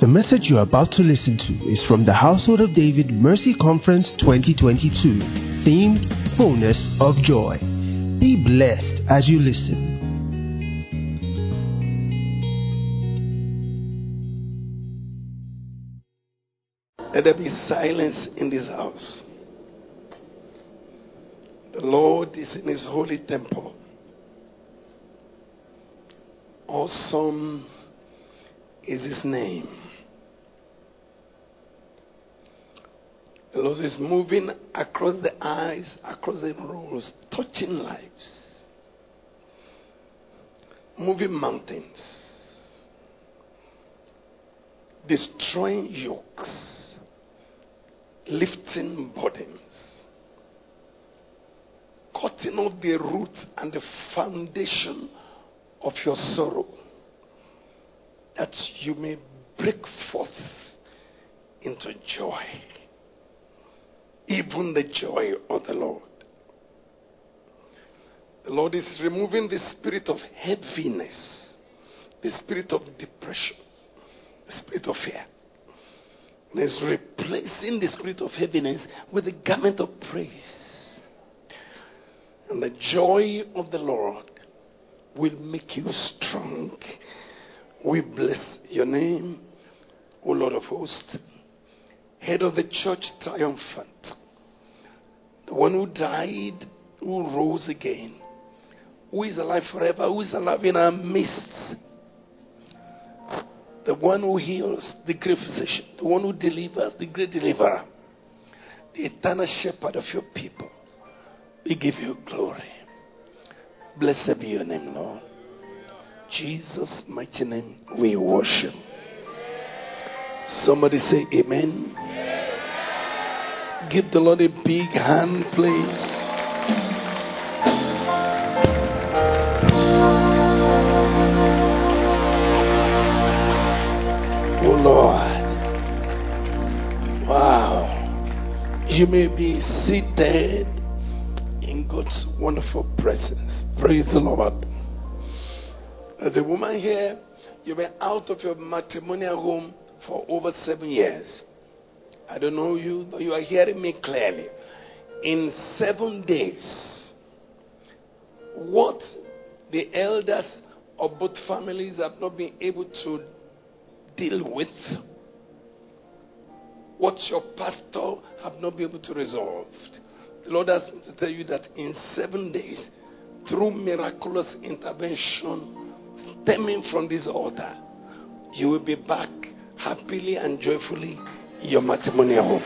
The message you are about to listen to is from the Household of David Mercy Conference 2022, themed Fullness of Joy. Be blessed as you listen. Let there be silence in this house. The Lord is in his holy temple. Awesome is his name. The Lord is moving across the eyes, across the roads, touching lives, moving mountains, destroying yokes, lifting burdens, cutting off the root and the foundation of your sorrow, that you may break forth into joy even the joy of the Lord. The Lord is removing the spirit of heaviness, the spirit of depression, the spirit of fear. And is replacing the spirit of heaviness with the garment of praise. And the joy of the Lord will make you strong. We bless your name, O Lord of hosts, head of the church triumphant the one who died, who rose again, who is alive forever, who is alive in our midst, the one who heals, the great physician, the one who delivers, the great deliverer, the eternal shepherd of your people. We give you glory. Blessed be your name, Lord. Jesus' mighty name, we worship. Somebody say, Amen. Give the Lord a big hand, please. Oh Lord. Wow. You may be seated in God's wonderful presence. Praise the Lord. Uh, the woman here, you've been out of your matrimonial home for over seven years. I don't know you, but you are hearing me clearly. In seven days, what the elders of both families have not been able to deal with, what your pastor have not been able to resolve. The Lord has to tell you that in seven days, through miraculous intervention stemming from this altar, you will be back happily and joyfully your matrimonial home.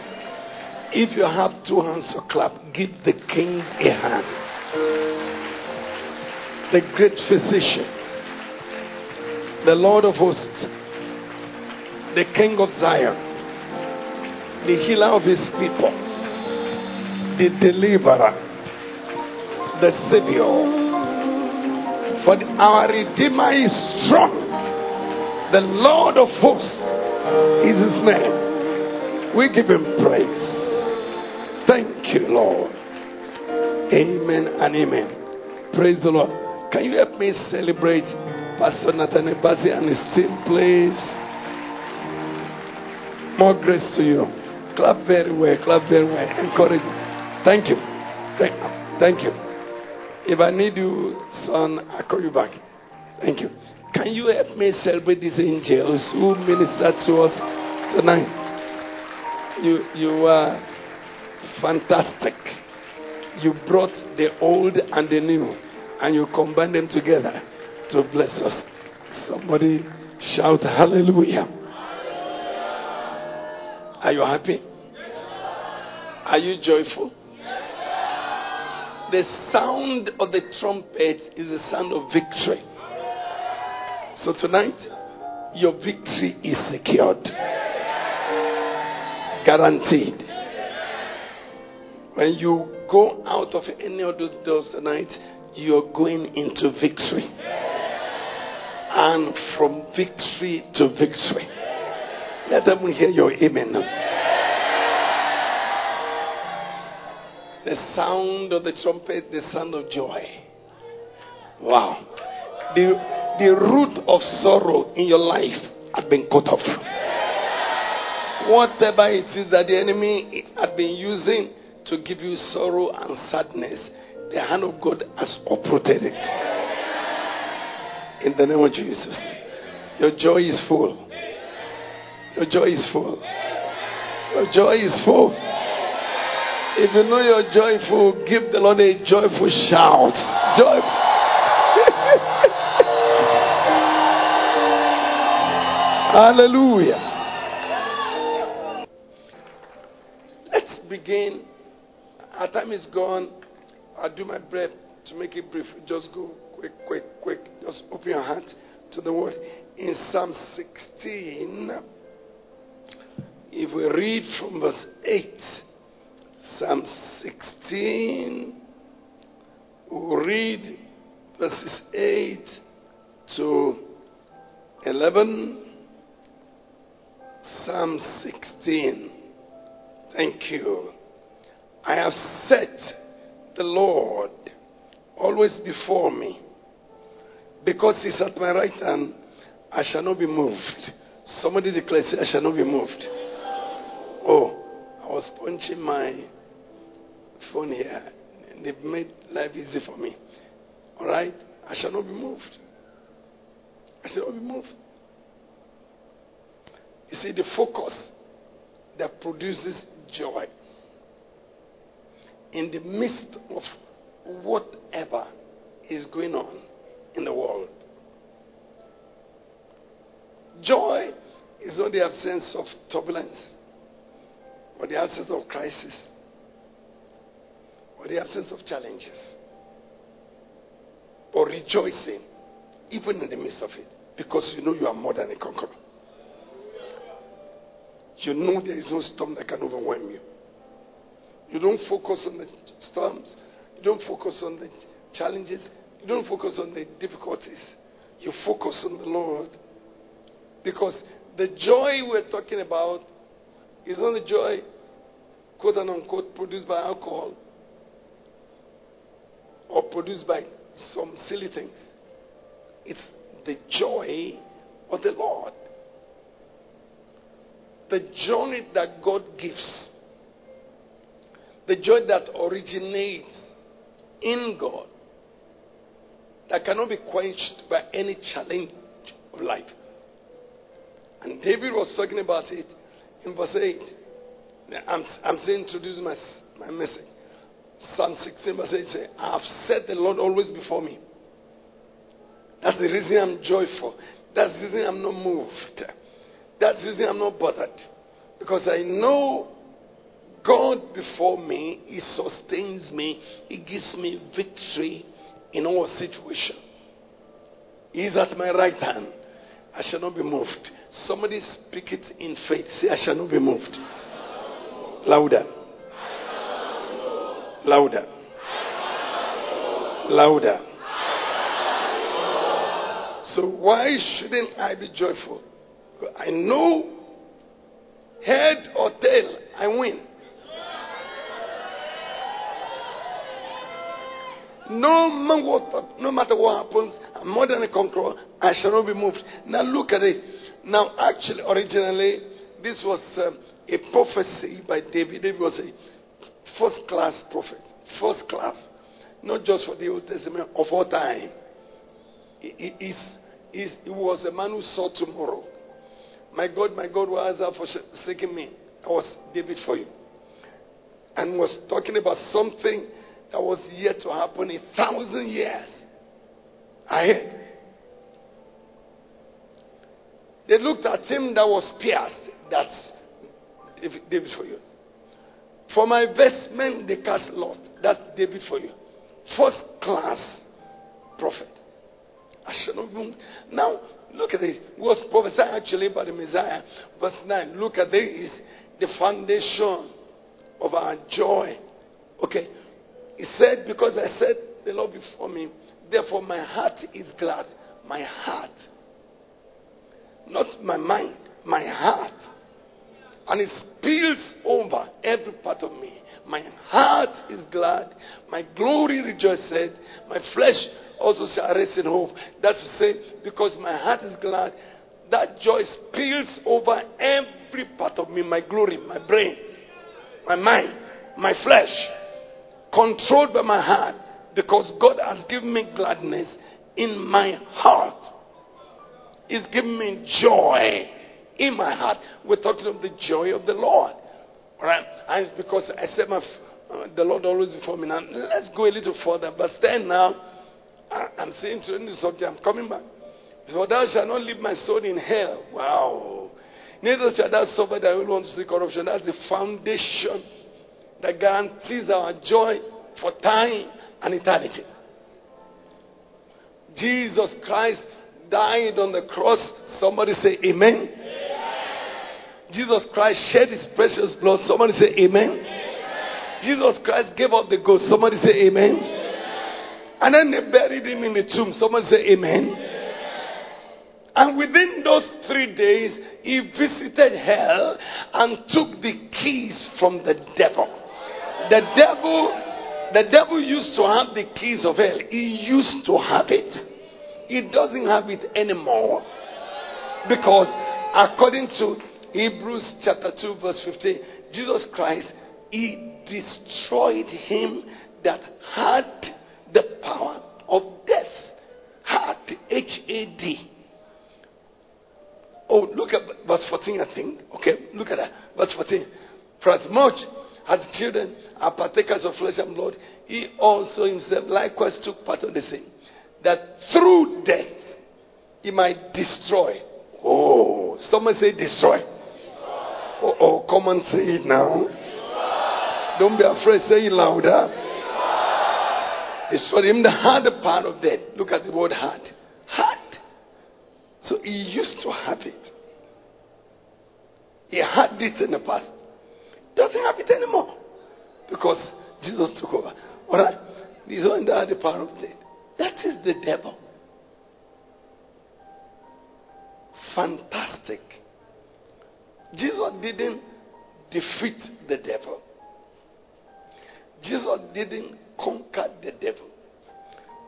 If you have two hands to clap, give the king a hand. The great physician, the Lord of hosts, the King of Zion, the healer of his people, the deliverer, the Savior. For our Redeemer is strong. The Lord of hosts is his name. We give him praise. Thank you, Lord. Amen and amen. Praise the Lord. Can you help me celebrate Pastor Nathan Bassey and his team, please? More grace to you. Clap very well. Clap very well. Encourage. You. Thank you. Thank, thank you. If I need you, son, I'll call you back. Thank you. Can you help me celebrate these angels who ministered to us tonight? You, you are fantastic. You brought the old and the new, and you combined them together to bless us. Somebody shout hallelujah. Are you happy? Are you joyful? The sound of the trumpet is the sound of victory. So tonight, your victory is secured. Guaranteed. When you go out of any of those doors tonight, you're going into victory. And from victory to victory. Let them hear your amen. The sound of the trumpet, the sound of joy. Wow. The, the root of sorrow in your life had been cut off. Whatever it is that the enemy had been using to give you sorrow and sadness, the hand of God has uprooted it. In the name of Jesus. Your joy is full. Your joy is full. Your joy is full. If you know you're joyful, give the Lord a joyful shout. Joyful. Hallelujah. Begin. Our time is gone. I'll do my best to make it brief. Just go quick, quick, quick. Just open your heart to the word. In Psalm 16, if we read from verse 8, Psalm 16, we'll read verses 8 to 11. Psalm 16. Thank you. I have set the Lord always before me. Because he's at my right hand, I shall not be moved. Somebody declares, I shall not be moved. Oh, I was punching my phone here. They've made life easy for me. All right? I shall not be moved. I shall not be moved. You see, the focus that produces joy in the midst of whatever is going on in the world. Joy is not the absence of turbulence or the absence of crisis or the absence of challenges or rejoicing even in the midst of it because you know you are more than a conqueror. You know there is no storm that can overwhelm you. You don't focus on the storms. You don't focus on the challenges. You don't focus on the difficulties. You focus on the Lord. Because the joy we're talking about is not the joy, quote unquote, produced by alcohol or produced by some silly things. It's the joy of the Lord the joy that God gives, the joy that originates in God, that cannot be quenched by any challenge of life. And David was talking about it in verse 8. I'm, I'm saying, introduce my, my message. Psalm 16, verse 8 says, I have set the Lord always before me. That's the reason I'm joyful. That's the reason I'm not moved. That's the reason I'm not bothered. Because I know God before me, He sustains me, He gives me victory in all situations. He is at my right hand. I shall not be moved. Somebody speak it in faith. Say, I shall not be moved. Louder. Louder. Louder. So, why shouldn't I be joyful? I know head or tail, I win. No matter what, no matter what happens, I'm more than a conqueror. I shall not be moved. Now look at it. Now, actually, originally, this was um, a prophecy by David. David was a first class prophet, first class, not just for the Old Testament of all time. He, he, he was a man who saw tomorrow. My God, my God, why has thou forsaken me? I was David for you. And was talking about something that was yet to happen a thousand years ahead. They looked at him that was pierced. That's David for you. For my vestment, they cast lost. That's David for you. First class prophet. I shall not move. Now, Look at this. Was prophesied actually by the Messiah. Verse 9. Look at this. The foundation of our joy. Okay. He said, Because I said the Lord before me, therefore my heart is glad. My heart. Not my mind, my heart. And it spills over every part of me. My heart is glad. My glory rejoiceth. My flesh also shall rest in hope. That's to say, because my heart is glad, that joy spills over every part of me, my glory, my brain, my mind, my flesh, controlled by my heart, because God has given me gladness in my heart. He's given me joy in my heart. We're talking of the joy of the Lord. All right? And it's because I said my, uh, the Lord always before me. Now, let's go a little further. But stand now. I, I'm saying to the subject, I'm coming back. For thou shalt not leave my soul in hell. Wow. Neither shall thou suffer that will want to see corruption. That's the foundation that guarantees our joy for time and eternity. Jesus Christ died on the cross. Somebody say amen. amen. Jesus Christ shed his precious blood. Somebody say amen. amen. Jesus Christ gave up the ghost. Somebody say amen. amen. And then they buried him in the tomb. Somebody say amen. And within those three days, he visited hell and took the keys from the devil. The devil, the devil used to have the keys of hell. He used to have it. He doesn't have it anymore. Because according to Hebrews chapter 2, verse 15, Jesus Christ, he destroyed him that had the power of death. Had H A D. Oh, look at verse 14, I think. Okay, look at that. Verse 14. For as much as children are partakers of flesh and blood, he also himself likewise took part of the same that through death he might destroy. Oh, someone say destroy. Oh, oh, come and say it now. Don't be afraid, say it louder. Destroy him that had the power of death. Look at the word had. Had. So he used to have it. He had it in the past. Doesn't have it anymore. Because Jesus took over. Alright? He's that had the power of death. That is the devil. Fantastic. Jesus didn't defeat the devil. Jesus didn't conquer the devil.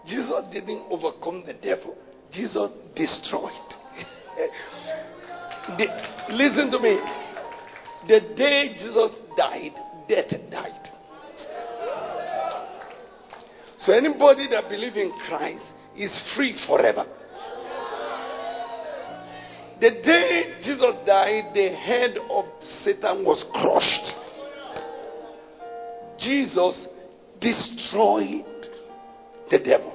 Jesus didn't overcome the devil. Jesus destroyed. the, listen to me. The day Jesus died, death died. So anybody that believes in Christ is free forever. The day Jesus died, the head of Satan was crushed. Jesus destroyed the devil.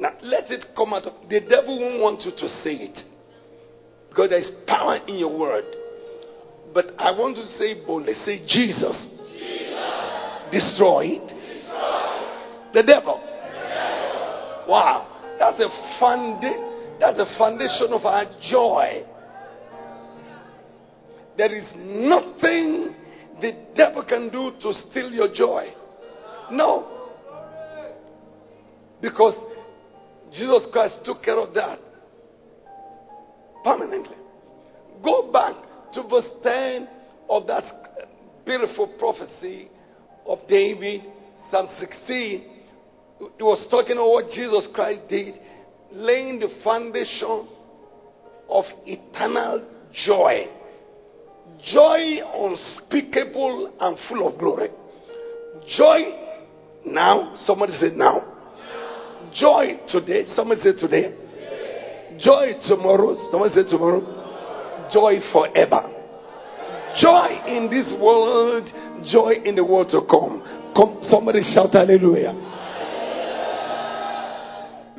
Now let it come out of the devil won't want you to say it. Because there is power in your word. But I want to say boldly, say Jesus, Jesus. destroyed the devil. Wow. That's a foundation. That's a foundation of our joy. There is nothing the devil can do to steal your joy. No. Because Jesus Christ took care of that permanently. Go back to verse 10 of that beautiful prophecy of David, Psalm 16 he was talking about what Jesus Christ did, laying the foundation of eternal joy. Joy unspeakable and full of glory. Joy now, somebody said now. Joy today, somebody said today. Joy tomorrow, somebody said tomorrow. Joy forever. Joy in this world, joy in the world to come. Come, somebody shout hallelujah.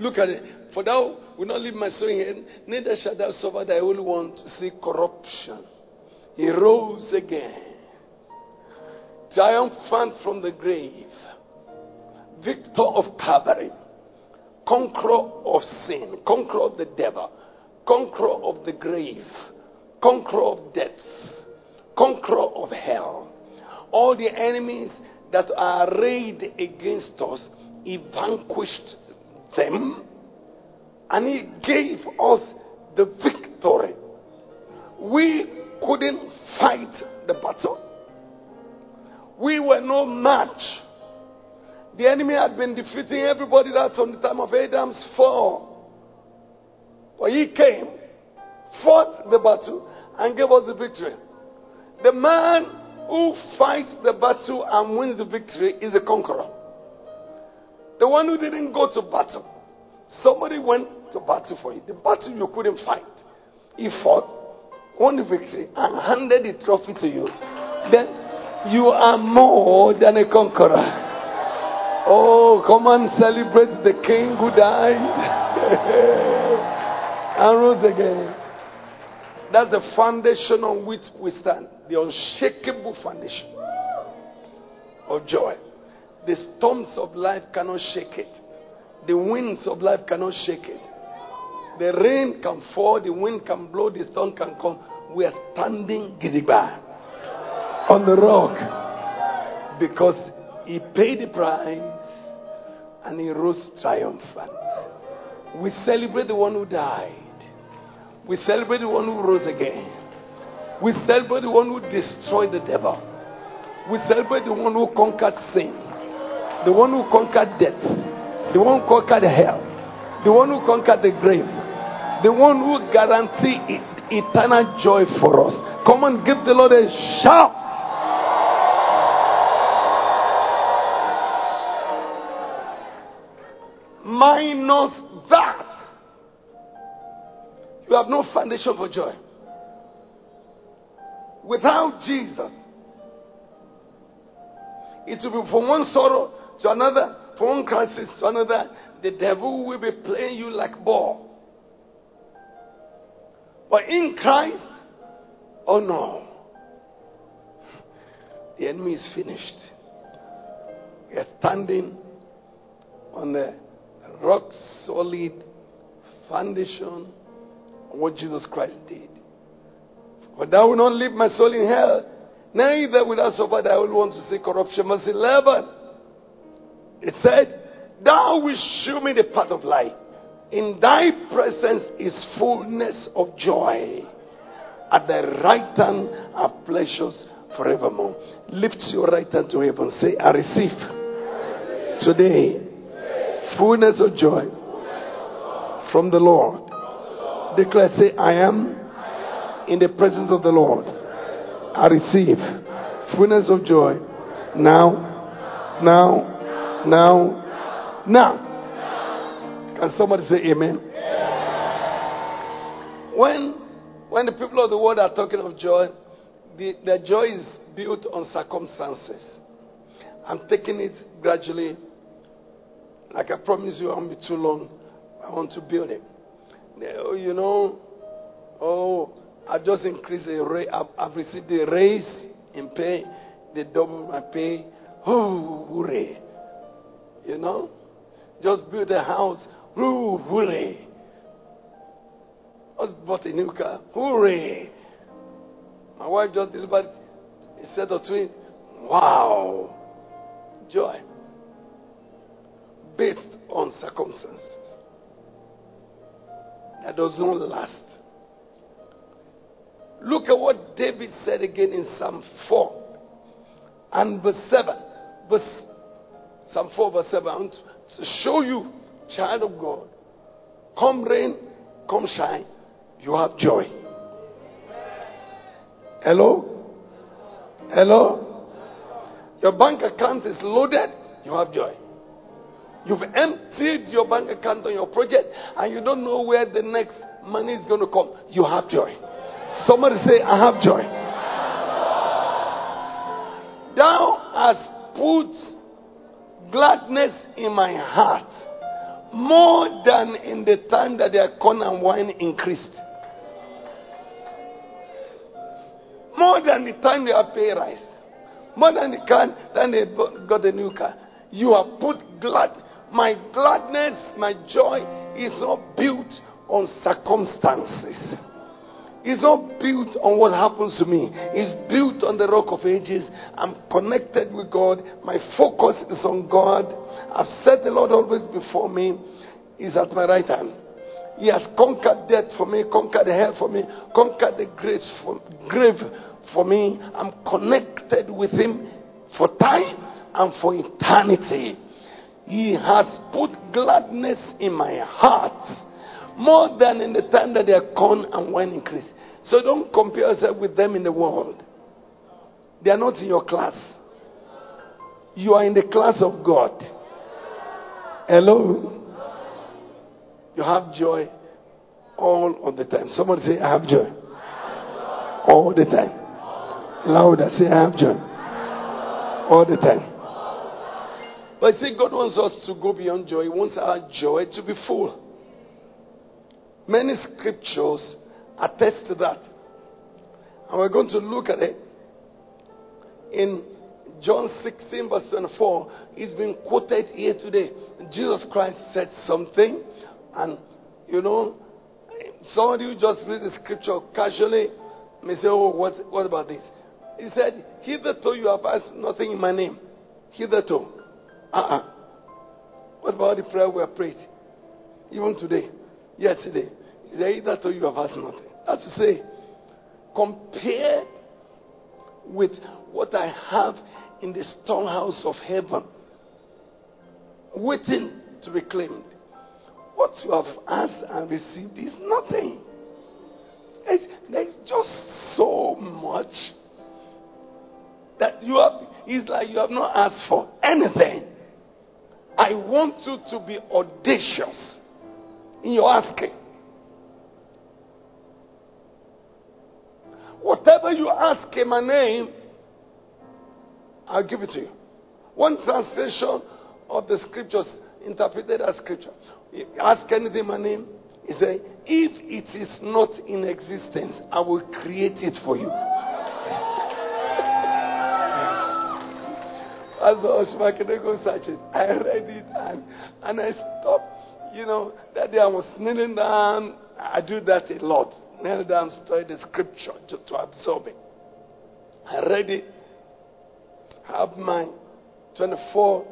Look at it. For thou will not leave my soul in neither shall thou suffer thy holy one to see corruption. He rose again, triumphant from the grave, victor of Calvary, conqueror of sin, conqueror of the devil, conqueror of the grave, conqueror of death, conqueror of hell. All the enemies that are arrayed against us, he vanquished them and He gave us the victory. We couldn't fight the battle. We were no match. The enemy had been defeating everybody that from the time of Adam's fall. But he came, fought the battle, and gave us the victory. The man who fights the battle and wins the victory is a conqueror. The one who didn't go to battle. Somebody went to battle for you. The battle you couldn't fight. He fought, won the victory, and handed the trophy to you. Then you are more than a conqueror. Oh, come and celebrate the king who died and rose again. That's the foundation on which we stand. The unshakable foundation of joy. The storms of life cannot shake it. The winds of life cannot shake it. The rain can fall, the wind can blow, the storm can come. We are standing gidigba on the rock because he paid the price and he rose triumphant. We celebrate the one who died. We celebrate the one who rose again. We celebrate the one who destroyed the devil. We celebrate the one who conquered sin, the one who conquered death, the one who conquered hell, the one who conquered the grave, the one who guaranteed eternal joy for us. Come and give the Lord a shout. Minus that, you have no foundation for joy. Without Jesus, it will be from one sorrow to another, from one crisis to another. The devil will be playing you like ball. But in Christ, oh no, the enemy is finished. We are standing on the rock solid foundation of what Jesus Christ did. For thou will not leave my soul in hell, neither will I suffer that I will want to see corruption. Verse 11. It said, Thou wilt show me the path of life. In thy presence is fullness of joy. At thy right hand are pleasures forevermore. Lift your right hand to heaven. Say, I receive today fullness of joy from the Lord. Declare, say, I am in the presence of the Lord. I receive fullness of joy now, now, now, now. Can somebody say amen? When, when the people of the world are talking of joy, the, their joy is built on circumstances. I'm taking it gradually. Like I promised you, I won't be too long. I want to build it. Oh, you know, oh, I just increased a rate. I've, I've received a raise in pay. They double my pay. Oh, hooray. You know, just build a house. Ooh, hooray. Just bought a new car. Hooray. My wife just delivered a set of twins. Wow. Joy. Based on circumstances. That does not last. Look at what David said again in Psalm 4 and verse 7. Verse, Psalm 4, verse 7. To show you child of God, come rain, come shine, you have joy. Hello? Hello? Your bank account is loaded, you have joy. You've emptied your bank account on your project and you don't know where the next money is going to come. You have joy. Somebody say, I have joy. Thou hast put gladness in my heart more than in the time that their corn and wine increased. More than the time they have pay rise. More than the time than they got a new car. You have put glad. My gladness, my joy is not built on circumstances. It's not built on what happens to me. It's built on the rock of ages. I'm connected with God. My focus is on God. I've set the Lord always before me. He's at my right hand. He has conquered death for me, conquered hell for me, conquered the grave for, grave for me. I'm connected with Him for time and for eternity. He has put gladness in my heart more than in the time that they are corn and wine increase. So don't compare yourself with them in the world. They are not in your class. You are in the class of God. Hello? You have joy all of the time. Somebody say, I have joy. All the time. Louder, say, I have joy. All the time. But see, God wants us to go beyond joy. He wants our joy to be full. Many scriptures attest to that. And we're going to look at it in John 16, verse 24. It's been quoted here today. Jesus Christ said something, and you know, somebody who just read the scripture casually may say, Oh, what, what about this? He said, Hitherto you have asked nothing in my name. Hitherto. Uh uh-uh. uh What about the prayer we have prayed? Even today, yesterday. He said, Hitherto you have asked nothing. That's to say, compared with what I have in the storehouse of heaven, waiting to be claimed. What you have asked and received is nothing. It's, there's just so much that you have. It's like you have not asked for anything. I want you to be audacious in your asking. Whatever you ask in my name, I'll give it to you. One translation of the scriptures interpreted as scripture. Ask anything in my name. He said, If it is not in existence, I will create it for you. I was Makedego searching, I read it and, and I stopped. You know, that day I was kneeling down. I do that a lot kneel down, study the scripture to, to absorb it. I read it. I have my 24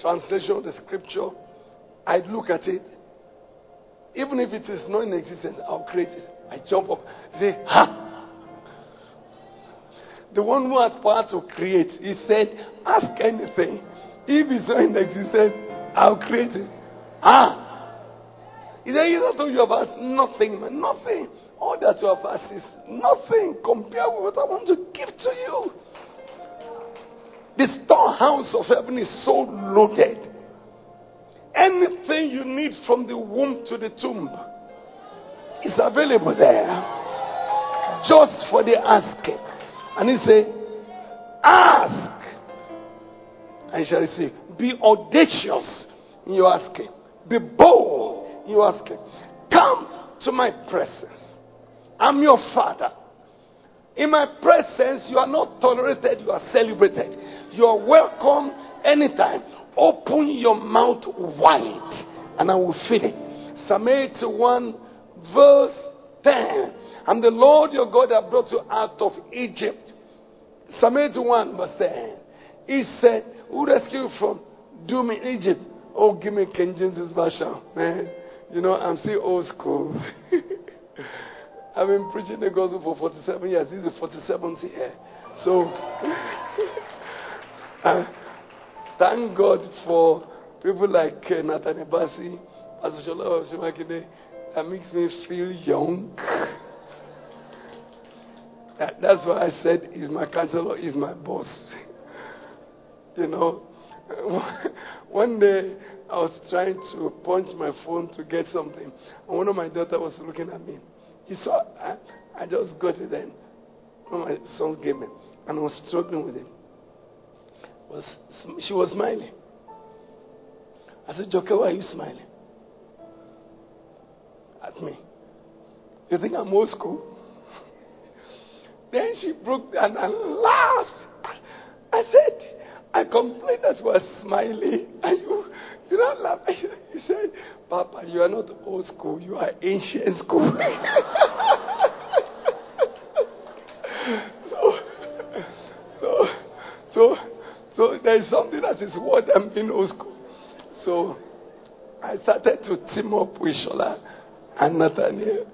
translation of the scripture. I look at it. Even if it is not in existence, I'll create it. I jump up, say, Ha! The one who has power to create, he said, Ask anything. If it's not in existence, I'll create it. Ah! He said, don't know you asked nothing, man. Nothing. All that you have asked is nothing compared with what I want to give to you. The storehouse of heaven is so loaded. Anything you need from the womb to the tomb is available there. Just for the asking. And he said, Ask. And you shall receive. Be audacious in your asking. Be bold in your asking. Come to my presence. I'm your father. In my presence, you are not tolerated, you are celebrated. You are welcome anytime. Open your mouth wide, and I will fill it. Psalm 81, verse 10. And the Lord your God that brought you out of Egypt. Psalm 81, verse 10. He said, Who rescued you from doom in Egypt? Oh, give me King James Version, man. You know, I'm still old school. I've been preaching the gospel for 47 years. This is the 47th year. So, uh, thank God for people like uh, Nathaniel Bassey, Pastor Shola Shimakide. That makes me feel young. That, that's why I said he's my counselor, he's my boss. you know, one day I was trying to punch my phone to get something, and one of my daughter was looking at me. He saw, I, I just got it then. When my son gave me, and I was struggling with him. Was, she was smiling. I said, Joker, why are you smiling? At me. You think I'm old school? then she broke down and laughed. I said, I complained that you were smiling. And you, you don't laugh. He said, Papa, you are not old school, you are ancient school. so, so, so, so there is something that is what I'm in old school. So I started to team up with Shola and Nathaniel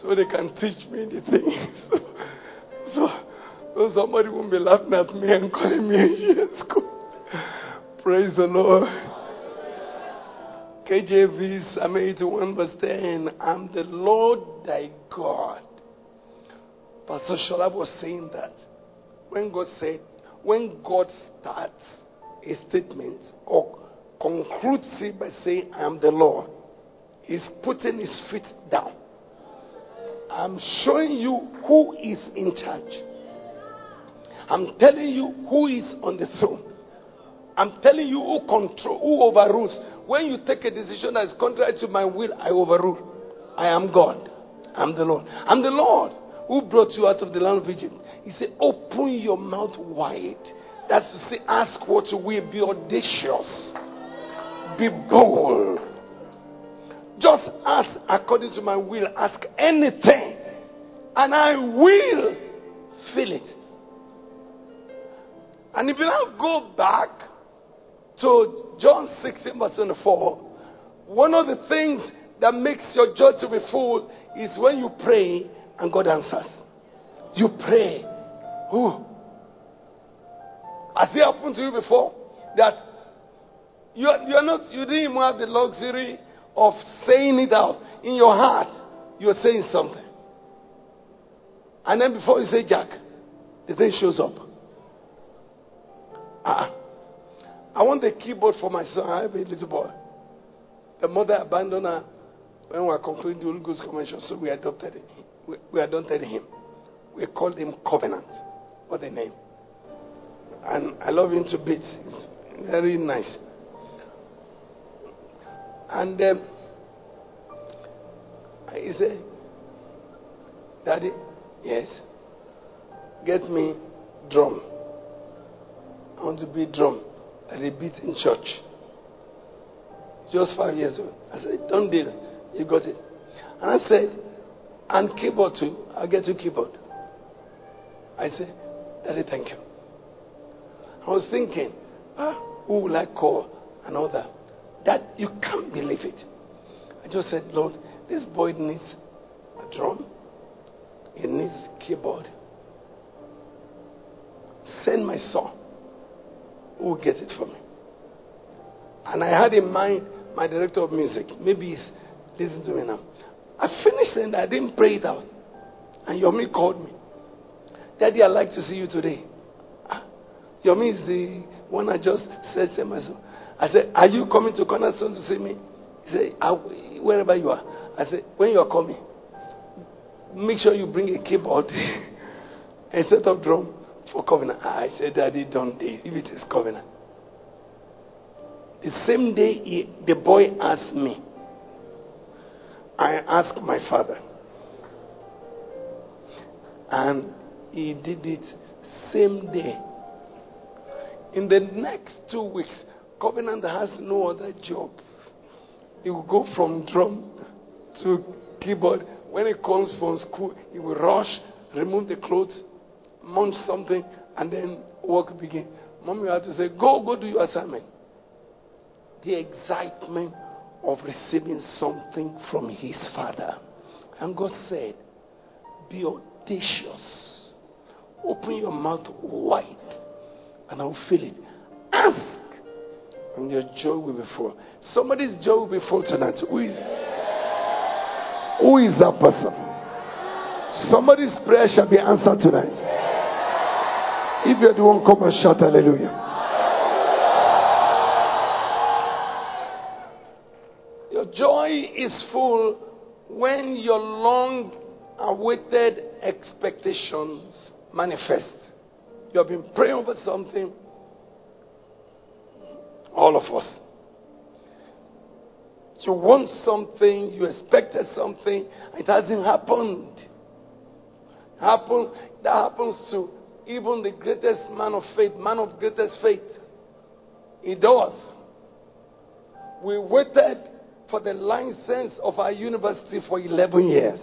so they can teach me the things. so, so somebody won't be laughing at me and calling me ancient school. Praise the Lord. KJV, Psalm 81, verse 10. I'm the Lord thy God. Pastor Shola was saying that. when God said, when God starts a statement or concludes it by saying, I am the Lord, he's putting his feet down. I'm showing you who is in charge. I'm telling you who is on the throne. I'm telling you who control, who overrules. When you take a decision that is contrary to my will, I overrule. I am God. I'm the Lord. I'm the Lord who brought you out of the land of Egypt. He said, Open your mouth wide. That's to say, ask what you will. Be audacious. Be bold. Just ask according to my will. Ask anything. And I will fill it. And if you now go back to John 16, verse 24, one of the things that makes your joy to be full is when you pray and God answers. You pray. Who? Has it happened to you before? That you are, you are not, you didn't even have the luxury of saying it out. In your heart, you are saying something. And then before you say Jack, the thing shows up. Uh-uh. I want a keyboard for my son. I have a little boy. The mother abandoned her when we were concluding the Holy Ghost Convention, so we adopted him. We, we adopted him. We called him Covenant. What a name. And I love him to bits. It's very nice. And um, he said, Daddy, yes, get me drum. I want to beat drum they beat in church. Just five years old. I said, Don't do. You got it. And I said, and keyboard too. I'll get you keyboard. I said, Daddy, thank you. I was thinking, ah, who will I call? And all that. That you can't believe it. I just said, Lord, this boy needs a drum. He needs keyboard. Send my son who will get it for me. And I had in mind my director of music. Maybe he's Listen to me now. I finished and I didn't pray it out. And Yomi called me. Daddy, I'd like to see you today. Ah, Yomi is the one I just said to myself. I said, Are you coming to Cornerstone to see me? He said, Wherever you are. I said, When you are coming, make sure you bring a keyboard set up drum for covenant. Ah, I said, Daddy, don't do it if it is covenant. The same day he, the boy asked me, I asked my father. And he did it same day. In the next two weeks, Covenant has no other job. He will go from drum to keyboard. When he comes from school, he will rush, remove the clothes, munch something, and then work begin. Mom, you have to say, Go, go do your assignment. The excitement of receiving something from his father. And God said, Be audacious. Open your mouth wide, and I'll fill it. Ask, and your joy will be full. Somebody's joy will be full tonight. Who is, who is that person? Somebody's prayer shall be answered tonight. If you're the one, come and shout hallelujah. Your joy is full when your long awaited expectations manifest. You have been praying over something, all of us. You want something, you expected something, it hasn't happened. Happen, that happens to even the greatest man of faith, man of greatest faith. It does. We waited for the license of our university for 11 years.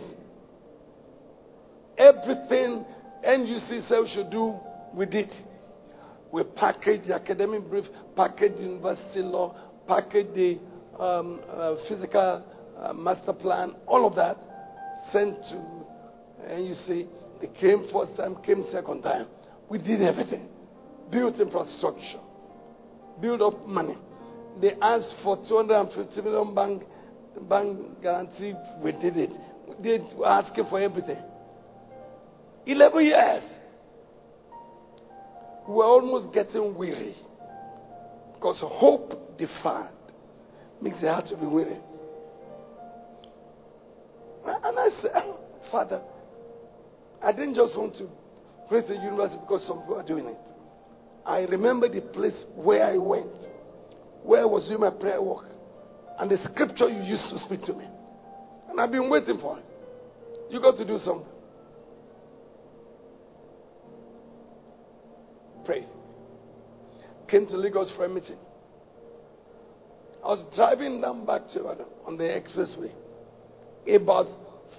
Everything NUC said should do, we did. We packaged the academic brief, packaged the university law, packaged the um, uh, physical uh, master plan, all of that sent to NUC. They came first time, came second time. We did everything. Built infrastructure, build up money they asked for 250 million bank, bank guarantee. We did it. They were asking for everything. 11 years. we were almost getting weary. Because hope deferred makes it hard to be weary. And I said, Father, I didn't just want to praise the university because some people are doing it. I remember the place where I went, where I was doing my prayer work, and the scripture you used to speak to me. And I've been waiting for it. You got to do something. Pray. Came to Lagos for a meeting. I was driving down back to Ibadan on the expressway. About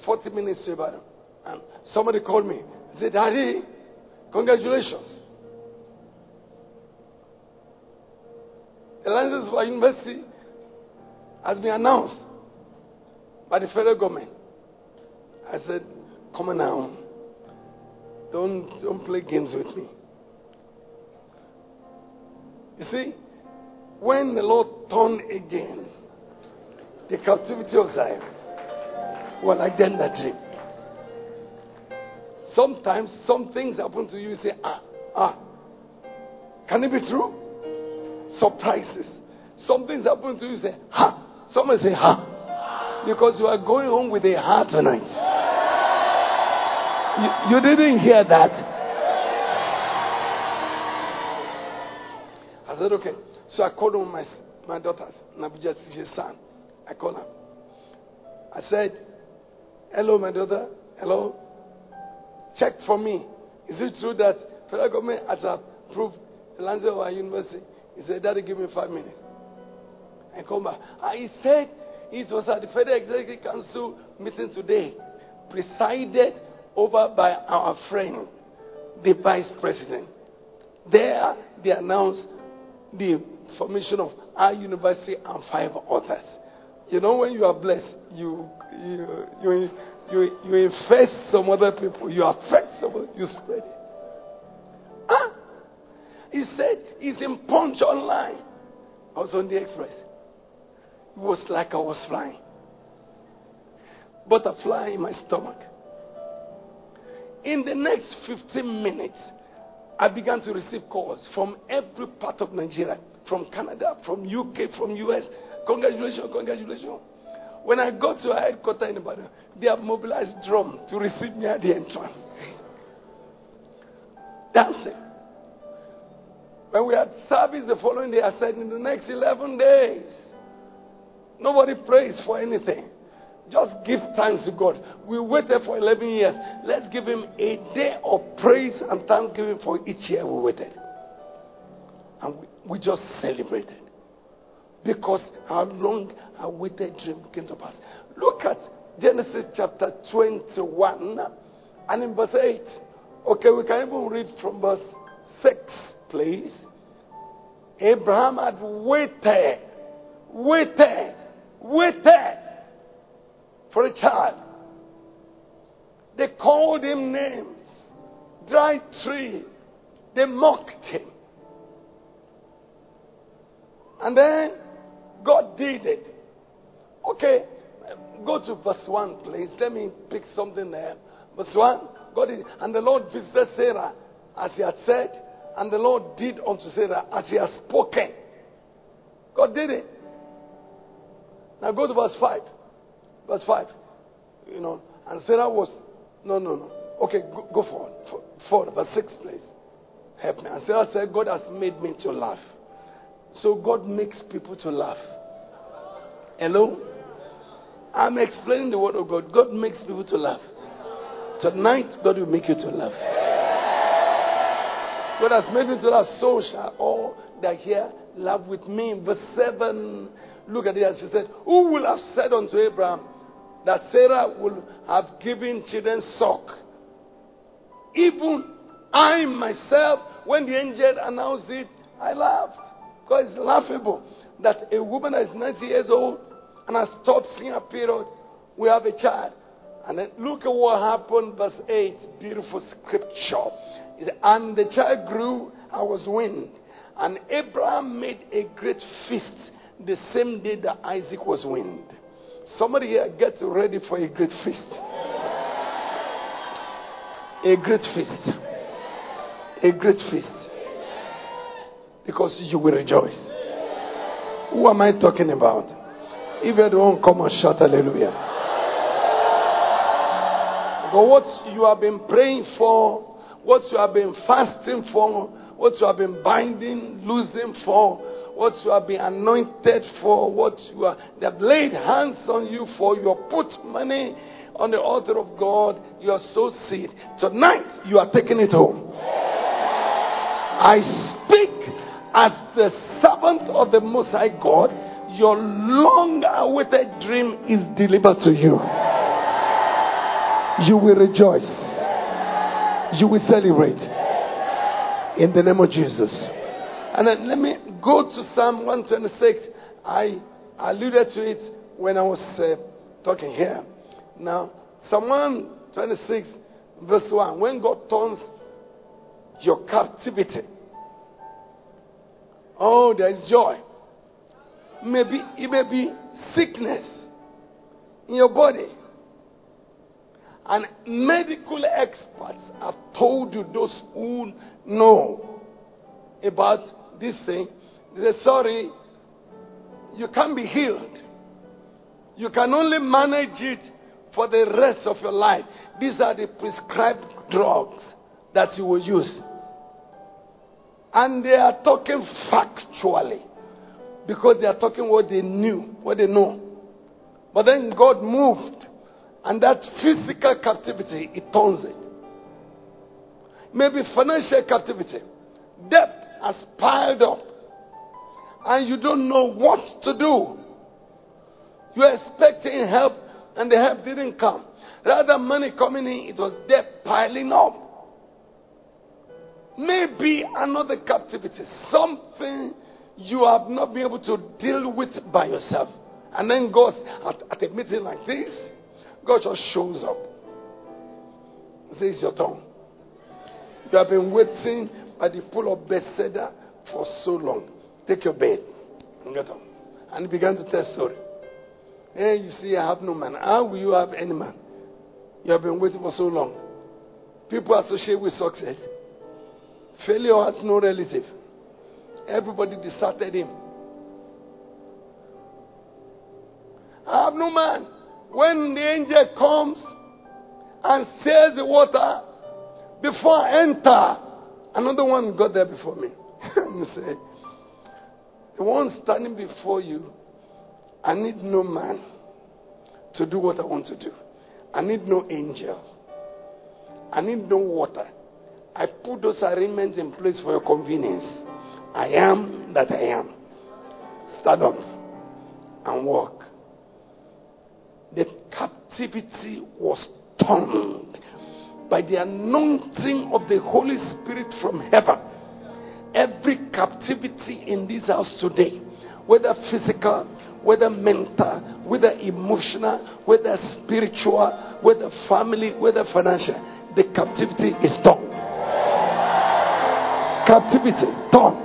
40 minutes to Ibadan. And somebody called me. Said, Daddy, congratulations. The license for university has been announced by the federal government. I said, Come on now. Don't, don't play games with me. You see, when the Lord turned again the captivity of Zion, well, like then that dream. Sometimes some things happen to you, you say, ah, ah, can it be true? Surprises. Some things happen to you, you say, ha. Someone say, ha. Because you are going home with a ha tonight. You, you didn't hear that. I said, okay. So I called on my, my daughters, Nabuja Sishi's son. I called her. I said, hello, my daughter. Hello. Check for me. Is it true that federal government has approved the land of our university? He said, Daddy, give me five minutes. I come back. He said it was at the Federal Executive Council meeting today, presided over by our friend, the Vice President. There, they announced the formation of our university and five others. You know, when you are blessed, you you you you, you infest some other people, you affect someone, you spread it. Huh? He said he's in Punch online. I was on the express. It was like I was flying. Butterfly in my stomach. In the next 15 minutes, I began to receive calls from every part of Nigeria, from Canada, from UK, from US. Congratulations, congratulations. When I got to our headquarters in Ibadan, they have mobilized drum to receive me at the entrance. Dancing. When we had service the following day, I said, in the next 11 days, nobody prays for anything. Just give thanks to God. We waited for 11 years. Let's give Him a day of praise and thanksgiving for each year we waited. And we, we just celebrated. Because our long awaited dream came to pass. Look at Genesis chapter 21 and in verse 8. Okay, we can even read from verse 6, please. Abraham had waited, waited, waited for a child. They called him names, dry tree. They mocked him. And then God did it. Okay, go to verse 1, please. Let me pick something there. Verse 1, God did, and the Lord visited Sarah as he had said, and the Lord did unto Sarah as he had spoken. God did it. Now go to verse 5. Verse 5. You know, and Sarah was, no, no, no. Okay, go, go forward. Forward, verse 6, please. Help me. And Sarah said, God has made me to laugh. So God makes people to laugh. Hello? I'm explaining the word of God. God makes people to laugh. Tonight, God will make you to laugh. God has made me to laugh. So shall all that hear laugh with me. Verse 7. Look at it she said, Who will have said unto Abraham that Sarah will have given children suck? Even I myself, when the angel announced it, I laughed. Because it's laughable that a woman that is 90 years old and has stopped seeing a period will have a child. And then look at what happened, verse 8. Beautiful scripture. And the child grew and was weaned. And Abraham made a great feast the same day that Isaac was weaned. Somebody here get ready for a great feast. A great feast. A great feast. Because you will rejoice. Who am I talking about? If don't come and shout hallelujah. But what you have been praying for, what you have been fasting for, what you have been binding, losing for, what you have been anointed for, what you are, they have laid hands on you for, you have put money on the altar of God, you are so seed. Tonight, you are taking it home. I speak as the servant of the Most High God, your long awaited dream is delivered to you. You will rejoice. You will celebrate. In the name of Jesus. And then let me go to Psalm 126. I alluded to it when I was uh, talking here. Now, Psalm 126, verse 1. When God turns your captivity, oh, there is joy. Maybe it may be sickness in your body. And medical experts have told you, those who know about this thing, they say, sorry, you can't be healed. You can only manage it for the rest of your life. These are the prescribed drugs that you will use. And they are talking factually because they are talking what they knew, what they know. But then God moved, and that physical captivity, it turns it. Maybe financial captivity. Debt has piled up, and you don't know what to do. You're expecting help, and the help didn't come. Rather, money coming in, it was debt piling up. Maybe another captivity, something you have not been able to deal with by yourself. And then God, at, at a meeting like this, God just shows up. This is your tongue. You have been waiting by the pool of Bethesda for so long. Take your bed and get up. And he began to tell story. Hey, you see, I have no man. How will you have any man? You have been waiting for so long. People associate with success. Failure has no relative. Everybody deserted him. I have no man. When the angel comes and stirs the water, before I enter, another one got there before me. and say, The one standing before you, I need no man to do what I want to do. I need no angel. I need no water. I put those arrangements in place for your convenience. I am that I am. Stand up and walk. The captivity was turned by the anointing of the Holy Spirit from heaven. Every captivity in this house today, whether physical, whether mental, whether emotional, whether spiritual, whether family, whether financial, the captivity is done. Captivity done.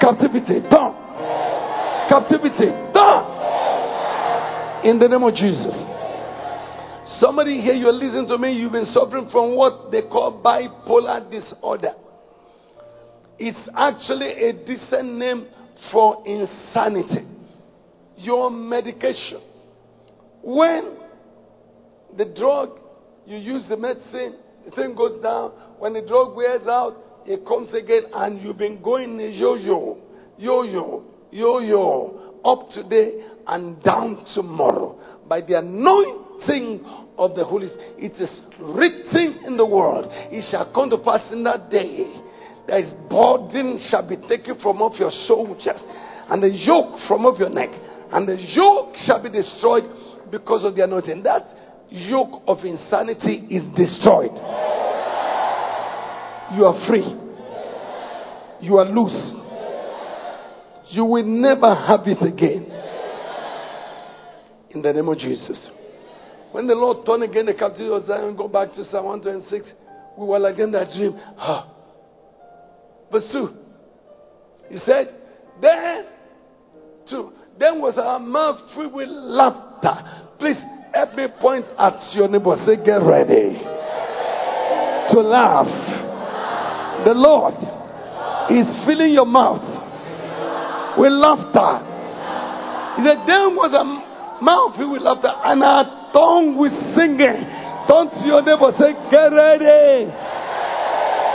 Captivity done. Captivity done. In the name of Jesus. Somebody here, you're listening to me, you've been suffering from what they call bipolar disorder. It's actually a decent name for insanity. Your medication. When the drug, you use the medicine, the thing goes down. When the drug wears out, it comes again, and you've been going yo yo, yo yo, yo yo, up today and down tomorrow. By the anointing of the Holy Spirit, it is written in the world, it shall come to pass in that day. That his burden shall be taken from off your shoulders, and the yoke from off your neck, and the yoke shall be destroyed because of the anointing. That yoke of insanity is destroyed. You are free. You are loose. You will never have it again. In the name of Jesus. When the Lord turned again the captivity of Zion, go back to Psalm 126, we were like in that dream. Ah. Verse 2. He said, Then, two, then was our mouth filled with laughter. Please help me point at your neighbor. Say, Get ready to laugh. The Lord is filling your mouth with laughter. He said, Then was a mouth filled with laughter and a tongue with singing. Turn to your neighbor, say, Get ready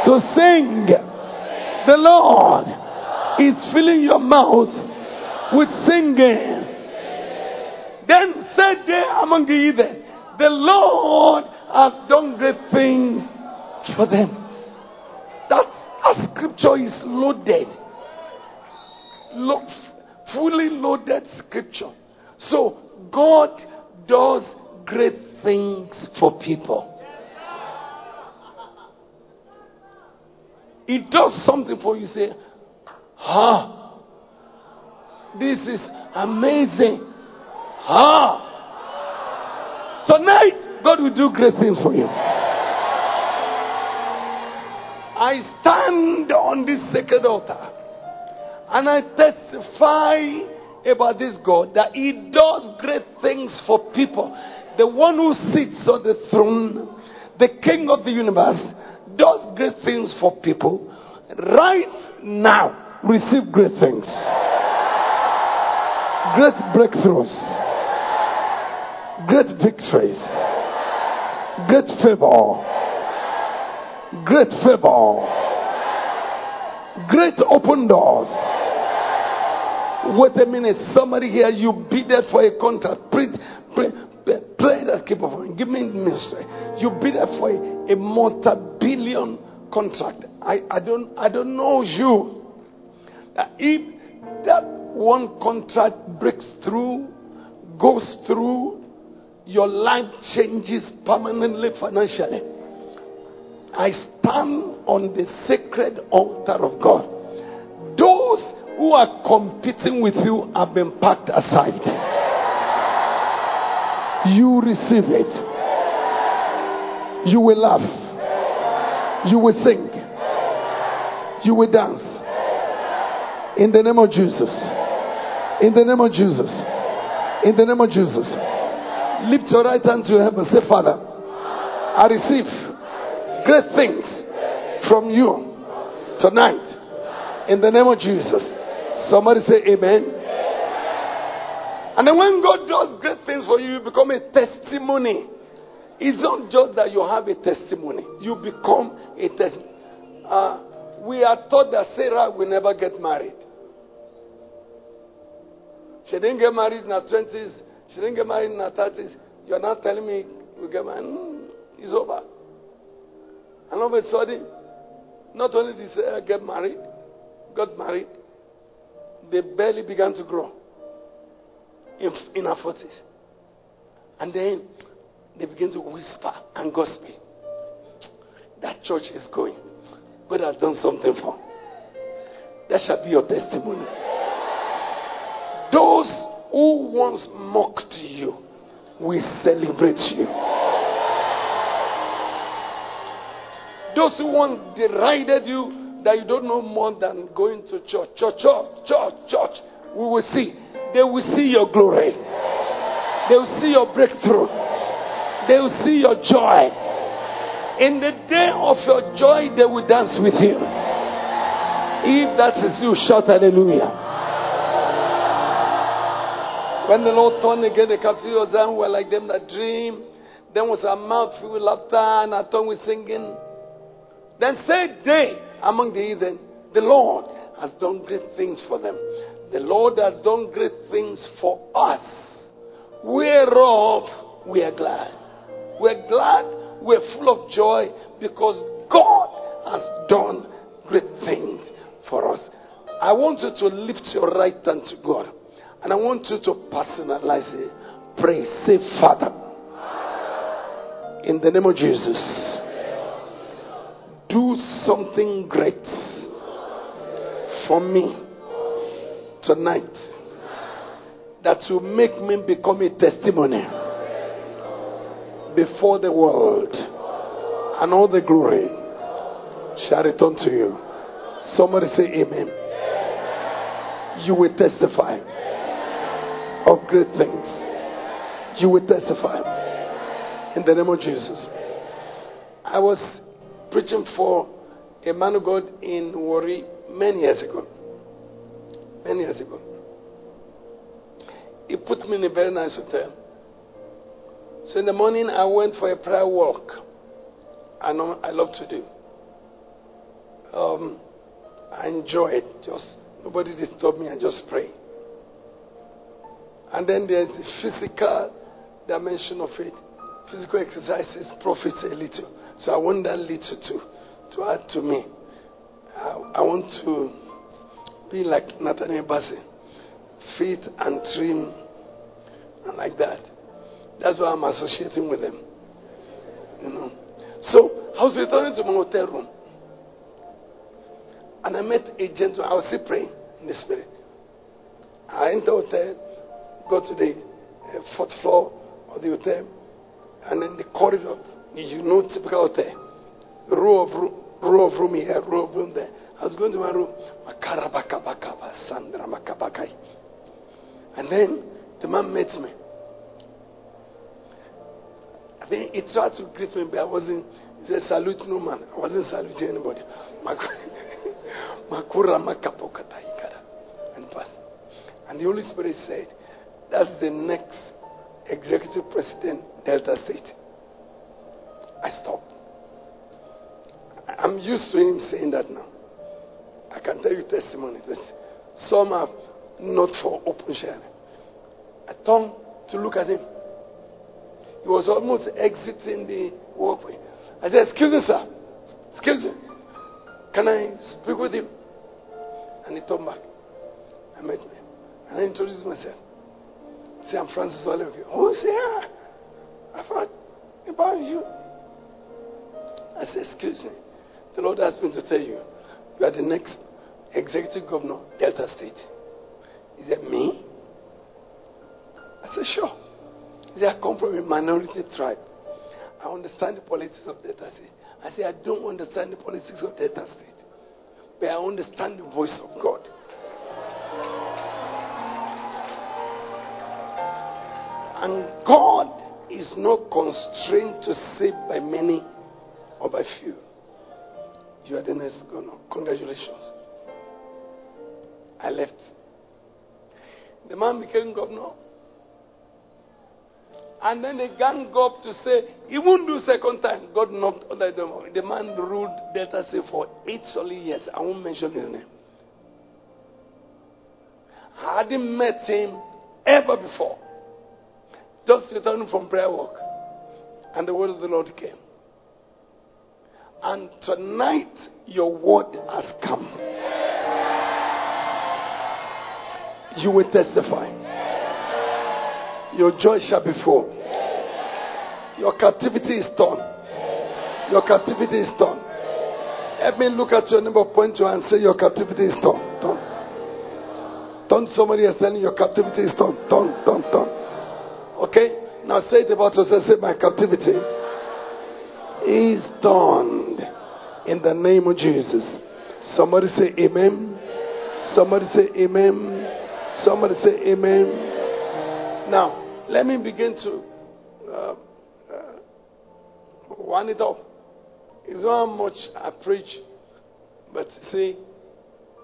to sing. The Lord is filling your mouth with singing. Then said they among the heathen, The Lord has done great things for them. That, that scripture is loaded. Lo- fully loaded scripture. So God does great things for people. He does something for you, say, Ah, this is amazing. Ah. Tonight, God will do great things for you. I stand on this sacred altar and I testify about this God that He does great things for people. The one who sits on the throne, the King of the universe, does great things for people. Right now, receive great things, great breakthroughs, great victories, great favor, great favor, great open doors. Wait a minute, somebody here, you bidded for a contract. Play, pray, play that keep of Give me ministry. You bidded for a, a multi-billion contract. I, I don't I don't know you. That if that one contract breaks through, goes through, your life changes permanently financially. I stand on the sacred altar of God. Those who are competing with you have been packed aside. You receive it. You will laugh. You will sing. You will dance. In the name of Jesus. In the name of Jesus. In the name of Jesus. Lift your right hand to heaven. Say, Father, I receive great things from you tonight. In the name of Jesus. Somebody say amen. And then when God does great things for you, you become a testimony. It's not just that you have a testimony, you become a testimony. Uh, we are taught that Sarah will never get married. She didn't get married in her 20s, she didn't get married in her 30s. You're not telling me we get married. Mm, it's over. And all of a sudden, not only did Sarah get married, got married, they barely began to grow in, in our 40s. And then they begin to whisper and gossip. That church is going. God has done something for. That shall be your testimony. Those who once mocked you will celebrate you. Those who once derided you that you don't know more than going to church. Church, church, church, church. We will see. They will see your glory. They will see your breakthrough. They will see your joy. In the day of your joy, they will dance with you. If that is you, shout hallelujah. When the Lord turned again the captivity of Zion were like them that dream. Then was our mouth filled with laughter and a tongue with singing. Then said they, among the heathen, the Lord has done great things for them. The Lord has done great things for us, whereof we are glad. We're glad, we're full of joy because God has done great things for us. I want you to lift your right hand to God and I want you to personalize it. Pray, say, Father, in the name of Jesus do something great for me tonight that will make me become a testimony before the world and all the glory shall return to you. Somebody say amen. You will testify of great things. You will testify in the name of Jesus. I was preaching for a man of God in Warri many years ago. Many years ago. He put me in a very nice hotel. So in the morning, I went for a prayer walk. I know I love to do. Um, I enjoy it. Just nobody disturb me. I just pray. And then there's the physical dimension of it. Physical exercises profit a little. So I want that little to, to add to me. I, I want to be like Nathaniel Bassey, fit and trim and like that. That's why I'm associating with them. You know. So I was returning to my hotel room. And I met a gentleman. I was still praying in the spirit. I entered the hotel, go to the uh, fourth floor of the hotel, and then the corridor. You know, typical hotel. Row of room, row of room here, row of room there. I was going to my room. And then the man met me. I think he tried to greet me, but I wasn't. He said, Salute no man. I wasn't saluting anybody. Makura makapokata and pass. And the Holy Spirit said, That's the next executive president, Delta State. I stopped. I'm used to him saying that now. I can tell you testimony. Some are not for open sharing. I turned to look at him. He was almost exiting the walkway. I said, Excuse me, sir. Excuse me. Can I speak with him? And he turned back. I met me. And I introduced myself. Said, I'm Francis Oliver. Who is here? I thought about you. I said, Excuse me. The Lord asked me to tell you, you are the next executive governor, Delta State. He said, Me? I said, Sure. He said, I come from a minority tribe. I understand the politics of Delta State. I said, I don't understand the politics of Delta State, but I understand the voice of God. And God is not constrained to save by many or by few. You are the next governor. Congratulations. I left. The man became governor. And then the gang up to say, he won't do second time. God knocked under them. The man ruled Delta State for eight solid years. I won't mention his name. I hadn't met him ever before. Just returning from prayer walk. And the word of the Lord came. And tonight, your word has come. You will testify. Your joy shall be full. Your captivity is done. Your captivity is done. Let me look at your neighbor, point you and say, Your captivity is done. Torn. Turn somebody is telling your captivity is done. Done. Done. torn. Okay? Now say it about yourself. Say, My captivity is torn in the name of Jesus. Somebody say amen. Somebody say amen. Somebody say amen. Now, let me begin to uh, uh, wind it up. It's not how much I preach, but see,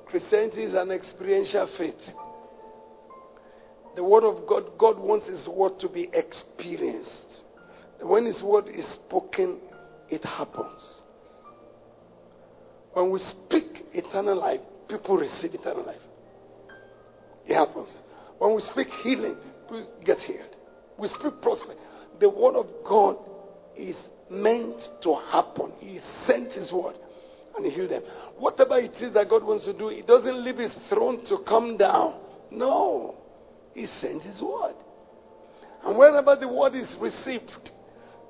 Christianity is an experiential faith. The Word of God, God wants His Word to be experienced. When His Word is spoken, it happens. When we speak eternal life, people receive eternal life. It happens. When we speak healing, people get healed. We speak prosperity. The Word of God is meant to happen. He sent His Word and He healed them. Whatever it is that God wants to do, He doesn't leave His throne to come down. No. He sends His Word. And wherever the Word is received,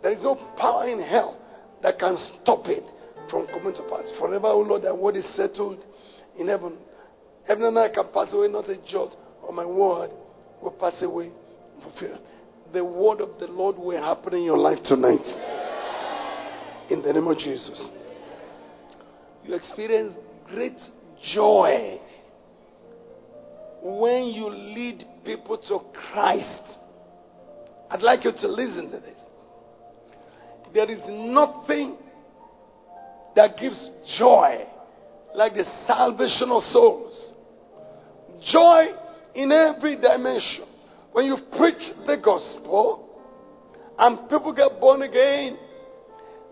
there is no power in hell that can stop it from coming to pass. Forever, O Lord, that word is settled in heaven. Heaven and I can pass away, not a jot of my word will pass away fulfilled. The word of the Lord will happen in your life tonight. In the name of Jesus. You experience great joy when you lead people to Christ. I'd like you to listen to this. There is nothing that gives joy like the salvation of souls. Joy in every dimension. When you preach the gospel and people get born again,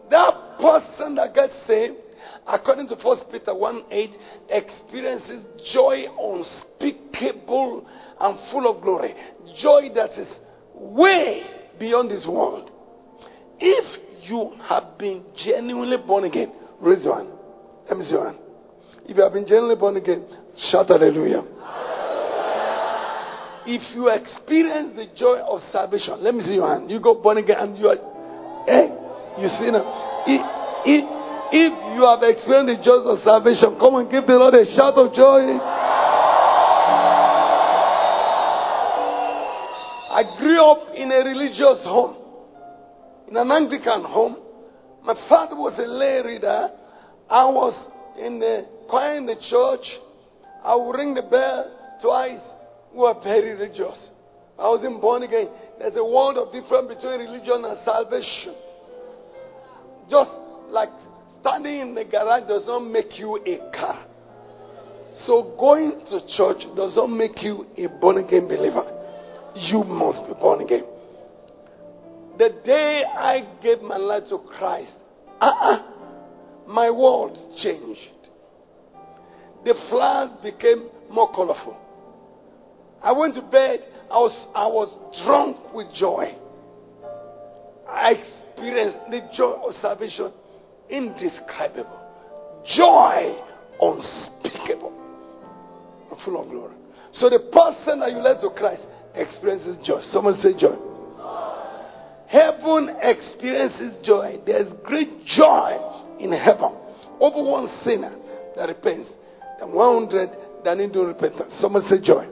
that person that gets saved, according to 1 Peter 1 8, experiences joy unspeakable and full of glory. Joy that is way beyond this world. If you have been genuinely born again, raise your hand. Let me see your hand. If you have been genuinely born again, shout hallelujah. If you experience the joy of salvation, let me see your hand. You got born again and you are, hey, you see now. If, if you have experienced the joy of salvation, come and give the Lord a shout of joy. I grew up in a religious home, in an Anglican home. My father was a lay reader. I was in the choir in the church. I would ring the bell twice. We were very religious. I wasn't born again. There's a world of difference between religion and salvation. Just like standing in the garage does not make you a car. So going to church does not make you a born again believer you must be born again. The day I gave my life to Christ, uh-uh, my world changed. The flowers became more colorful. I went to bed, I was, I was drunk with joy. I experienced the joy of salvation indescribable. Joy unspeakable and full of glory. So the person that you led to Christ experiences joy. Someone say joy. Heaven experiences joy. There's great joy in heaven over one sinner that repents and 100 that need no repentance. Someone say joy.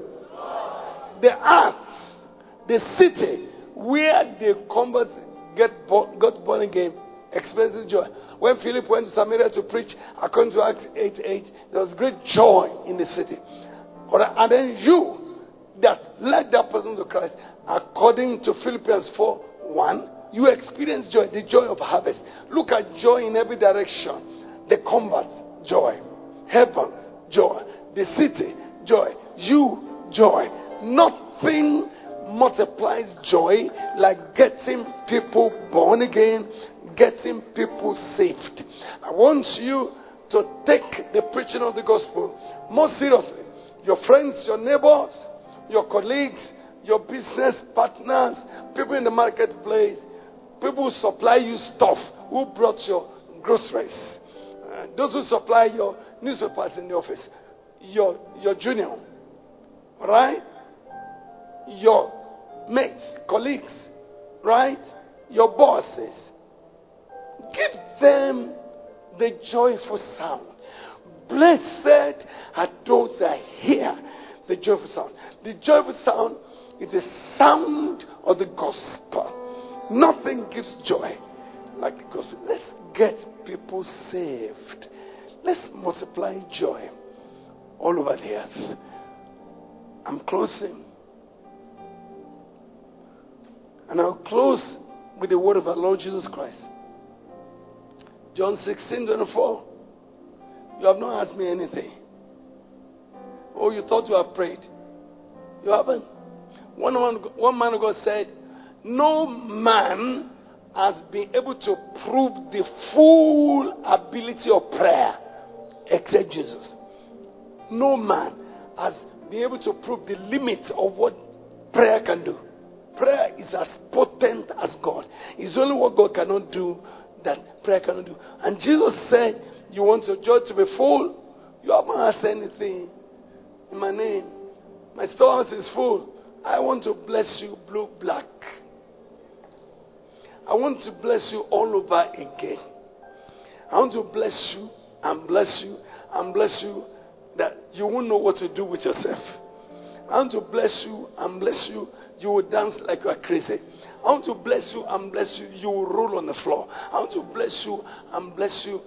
The earth, the city where the converts get born, got born again experiences joy. When Philip went to Samaria to preach, according to Acts 8 8, there was great joy in the city. And then you, that led that person to Christ, according to Philippians 4 1, you experience joy, the joy of harvest. Look at joy in every direction. The combat, joy. Heaven, joy. The city, joy. You, joy. Nothing multiplies joy like getting people born again, getting people saved. I want you to take the preaching of the gospel more seriously. Your friends, your neighbors, your colleagues, your business partners, people in the marketplace, people who supply you stuff, who brought your groceries, uh, those who supply your newspapers in the office, your, your junior, right? Your mates, colleagues, right? Your bosses. Give them the joyful sound. Blessed are those that hear the joyful sound. The joyful sound is the sound of the gospel. Nothing gives joy like the gospel. Let's get people saved. Let's multiply joy all over the earth. I'm closing. And I'll close with the word of our Lord Jesus Christ. John 16 24. You have not asked me anything. Oh, you thought you have prayed. You haven't. One man, one man of God said, No man has been able to prove the full ability of prayer except Jesus. No man has been able to prove the limit of what prayer can do. Prayer is as potent as God. It's only what God cannot do that prayer cannot do. And Jesus said, You want your joy to be full? You haven't asked anything in my name. My storehouse is full. I want to bless you blue, black. I want to bless you all over again. I want to bless you and bless you and bless you that you won't know what to do with yourself. I want to bless you and bless you. You will dance like you are crazy. I want to bless you and bless you. You will roll on the floor. I want to bless you and bless you.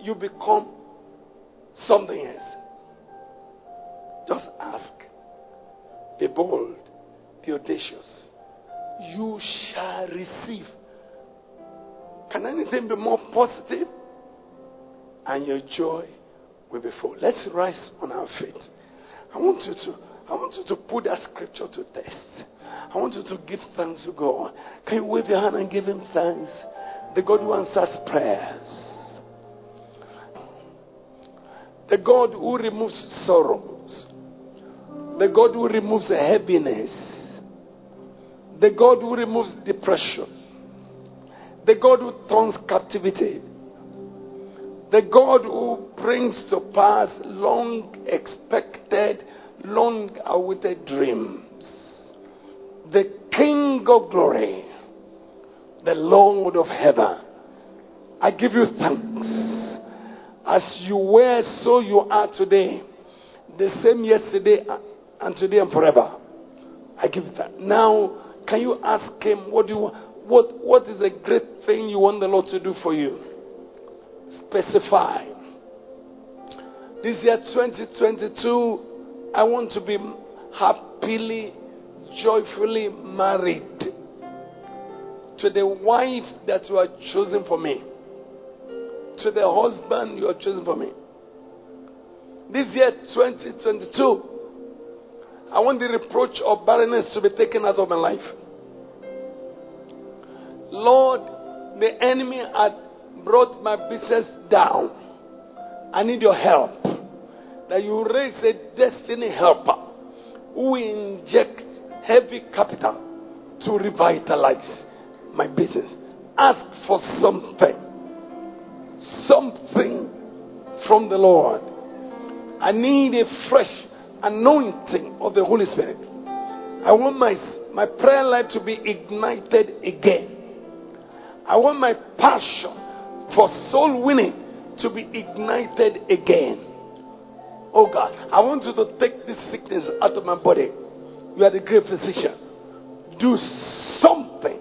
You become something else. Just ask. Be bold. Be audacious. You shall receive. Can anything be more positive? And your joy will be full. Let's rise on our feet. I want you to I want you to put that scripture to test. I want you to give thanks to God. Can you wave your hand and give him thanks? The God who answers prayers. The God who removes sorrows. The God who removes heaviness. The God who removes depression. The God who turns captivity. The God who brings to pass long expected, long awaited dreams. The King of glory. The Lord of heaven. I give you thanks. As you were, so you are today. The same yesterday and today and forever. I give that. Now, can you ask him what do you what what is the great thing you want the Lord to do for you? Specify. This year 2022, I want to be happily, joyfully married to the wife that you are choosing for me, to the husband you are choosing for me. This year 2022, I want the reproach of barrenness to be taken out of my life. Lord, the enemy had brought my business down. I need your help. That you raise a destiny helper who inject heavy capital to revitalize my business. Ask for something. Something from the Lord. I need a fresh anointing of the Holy Spirit. I want my, my prayer life to be ignited again. I want my passion for soul winning to be ignited again. Oh God, I want you to take this sickness out of my body. You are the great physician. Do something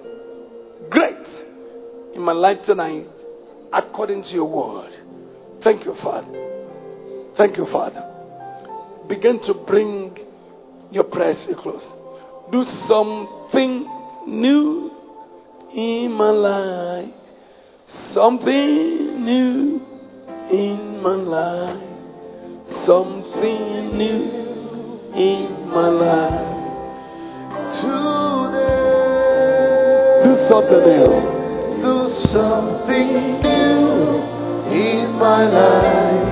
great in my life tonight according to your word. Thank you, Father. Thank you, Father. Begin to bring your prayers close. Do something new in my life. Something new in my life. Something new in my life. Today. Do something new. Do something new in my life.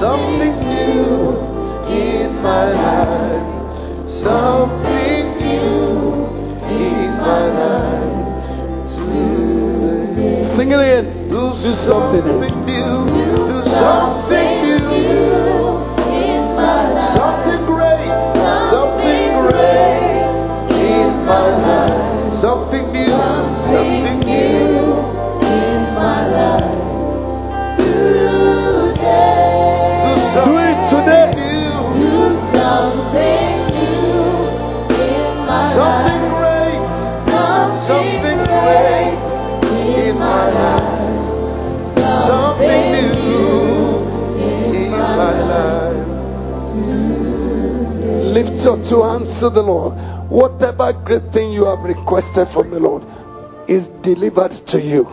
Something new in my life. Something new in my life. Today. Sing it again. Do something new. Do something Hands to the Lord. Whatever great thing you have requested from the Lord is delivered to you.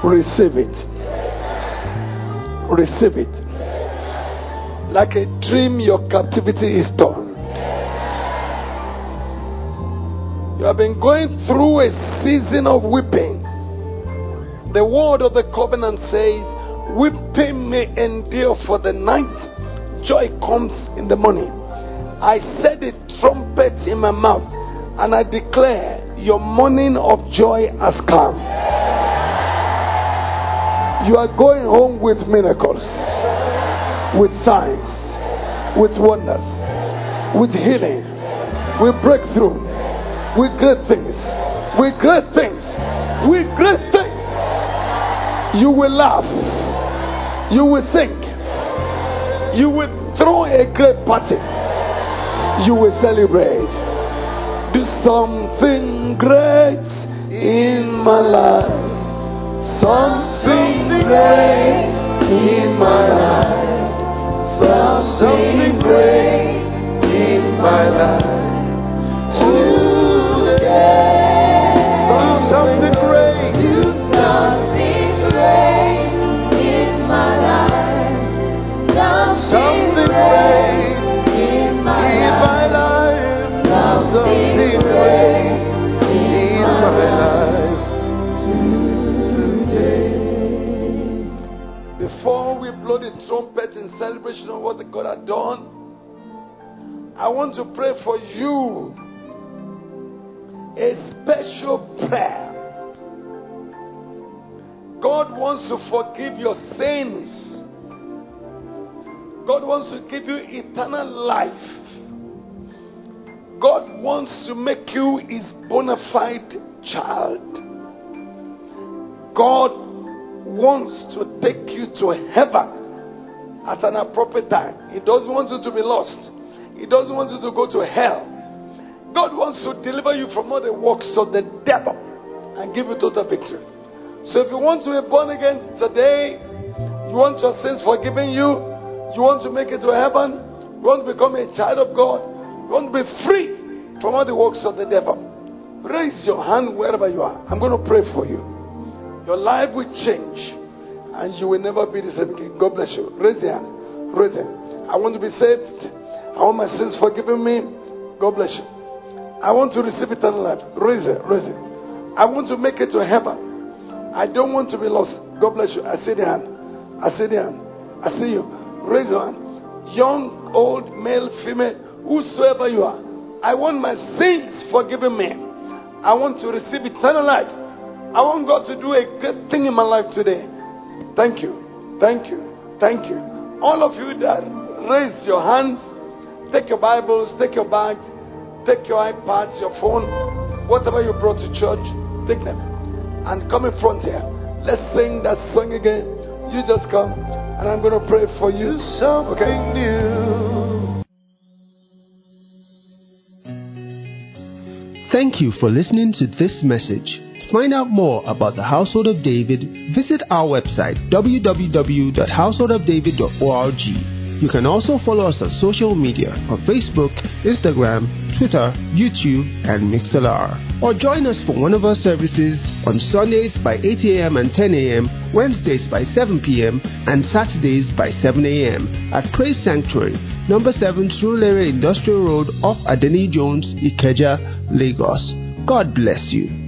Receive it. Receive it. Like a dream, your captivity is done. You have been going through a season of weeping. The word of the covenant says, Weeping may endure for the night, joy comes in the morning. I set a trumpet in my mouth and I declare, Your morning of joy has come. You are going home with miracles, with signs, with wonders, with healing, with breakthrough, with great things, with great things, with great things. You will laugh, you will sing, you will throw a great party, you will celebrate. Do something great in my life. Something great in my life. Something great in my life. Blow the trumpet in celebration of what God had done. I want to pray for you a special prayer. God wants to forgive your sins. God wants to give you eternal life. God wants to make you his bona fide child. God wants to take you to heaven at an appropriate time. He doesn't want you to be lost. He doesn't want you to go to hell. God wants to deliver you from all the works of the devil and give you total victory. So if you want to be born again today, you want your sins forgiven you, you want to make it to heaven, you want to become a child of God, you want to be free from all the works of the devil. Raise your hand wherever you are. I'm going to pray for you. Your life will change and you will never be the same again. God bless you. Raise your hand. Raise your hand. I want to be saved. I want my sins forgiven me. God bless you. I want to receive eternal life. Raise it. Raise it. I want to make it to heaven. I don't want to be lost. God bless you. I see the hand. I see the hand. I see you. Raise your hand. Young, old, male, female, whosoever you are. I want my sins forgiven me. I want to receive eternal life. I want God to do a great thing in my life today. Thank you. Thank you. Thank you. All of you that raise your hands, take your Bibles, take your bags, take your iPads, your phone, whatever you brought to church, take them and come in front here. Let's sing that song again. You just come and I'm going to pray for you. Something okay? new. Thank you for listening to this message. Find out more about the Household of David, visit our website www.householdofdavid.org. You can also follow us on social media on Facebook, Instagram, Twitter, YouTube, and MixLR. Or join us for one of our services on Sundays by 8 a.m. and 10 a.m., Wednesdays by 7 p.m., and Saturdays by 7 a.m. at Praise Sanctuary, number 7 Surulere Industrial Road off Adeniyi Jones, Ikeja, Lagos. God bless you.